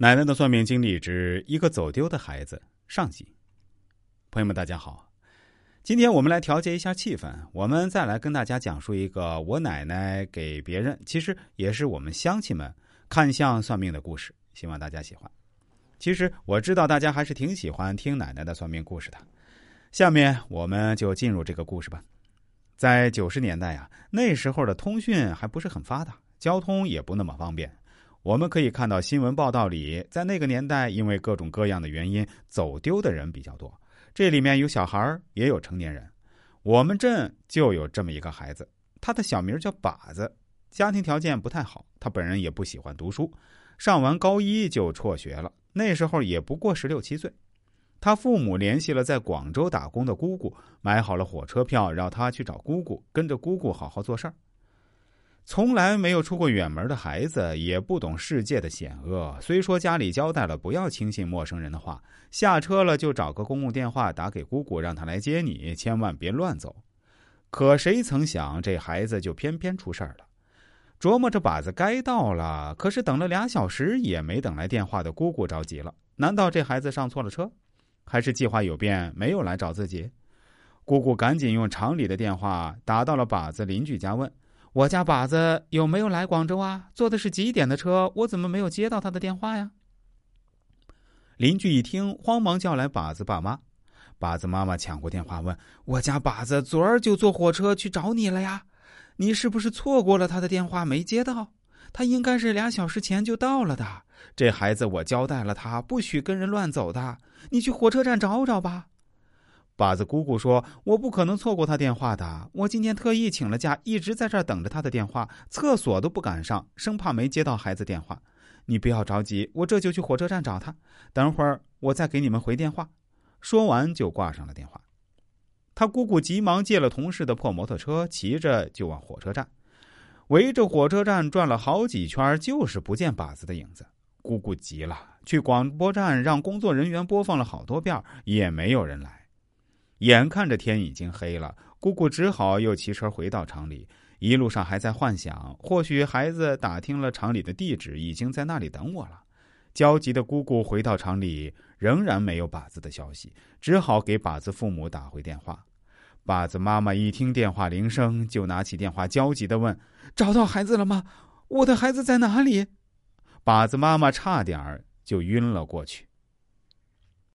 奶奶的算命经历之一个走丢的孩子上集。朋友们，大家好，今天我们来调节一下气氛，我们再来跟大家讲述一个我奶奶给别人，其实也是我们乡亲们看相算命的故事，希望大家喜欢。其实我知道大家还是挺喜欢听奶奶的算命故事的。下面我们就进入这个故事吧。在九十年代啊，那时候的通讯还不是很发达，交通也不那么方便。我们可以看到新闻报道里，在那个年代，因为各种各样的原因走丢的人比较多。这里面有小孩也有成年人。我们镇就有这么一个孩子，他的小名叫把子，家庭条件不太好，他本人也不喜欢读书，上完高一就辍学了。那时候也不过十六七岁。他父母联系了在广州打工的姑姑，买好了火车票，让他去找姑姑，跟着姑姑好好做事儿。从来没有出过远门的孩子，也不懂世界的险恶。虽说家里交代了不要轻信陌生人的话，下车了就找个公共电话打给姑姑，让她来接你，千万别乱走。可谁曾想，这孩子就偏偏出事儿了。琢磨着把子该到了，可是等了俩小时也没等来电话的姑姑着急了。难道这孩子上错了车，还是计划有变，没有来找自己？姑姑赶紧用厂里的电话打到了把子邻居家问。我家把子有没有来广州啊？坐的是几点的车？我怎么没有接到他的电话呀？邻居一听，慌忙叫来把子爸妈。把子妈妈抢过电话问：“我家把子昨儿就坐火车去找你了呀？你是不是错过了他的电话没接到？他应该是俩小时前就到了的。这孩子我交代了他，不许跟人乱走的。你去火车站找找吧。”把子姑姑说：“我不可能错过他电话的。我今天特意请了假，一直在这儿等着他的电话，厕所都不敢上，生怕没接到孩子电话。你不要着急，我这就去火车站找他。等会儿我再给你们回电话。”说完就挂上了电话。他姑姑急忙借了同事的破摩托车，骑着就往火车站。围着火车站转了好几圈，就是不见把子的影子。姑姑急了，去广播站让工作人员播放了好多遍，也没有人来。眼看着天已经黑了，姑姑只好又骑车回到厂里。一路上还在幻想，或许孩子打听了厂里的地址，已经在那里等我了。焦急的姑姑回到厂里，仍然没有把子的消息，只好给把子父母打回电话。把子妈妈一听电话铃声，就拿起电话，焦急的问：“找到孩子了吗？我的孩子在哪里？”把子妈妈差点儿就晕了过去。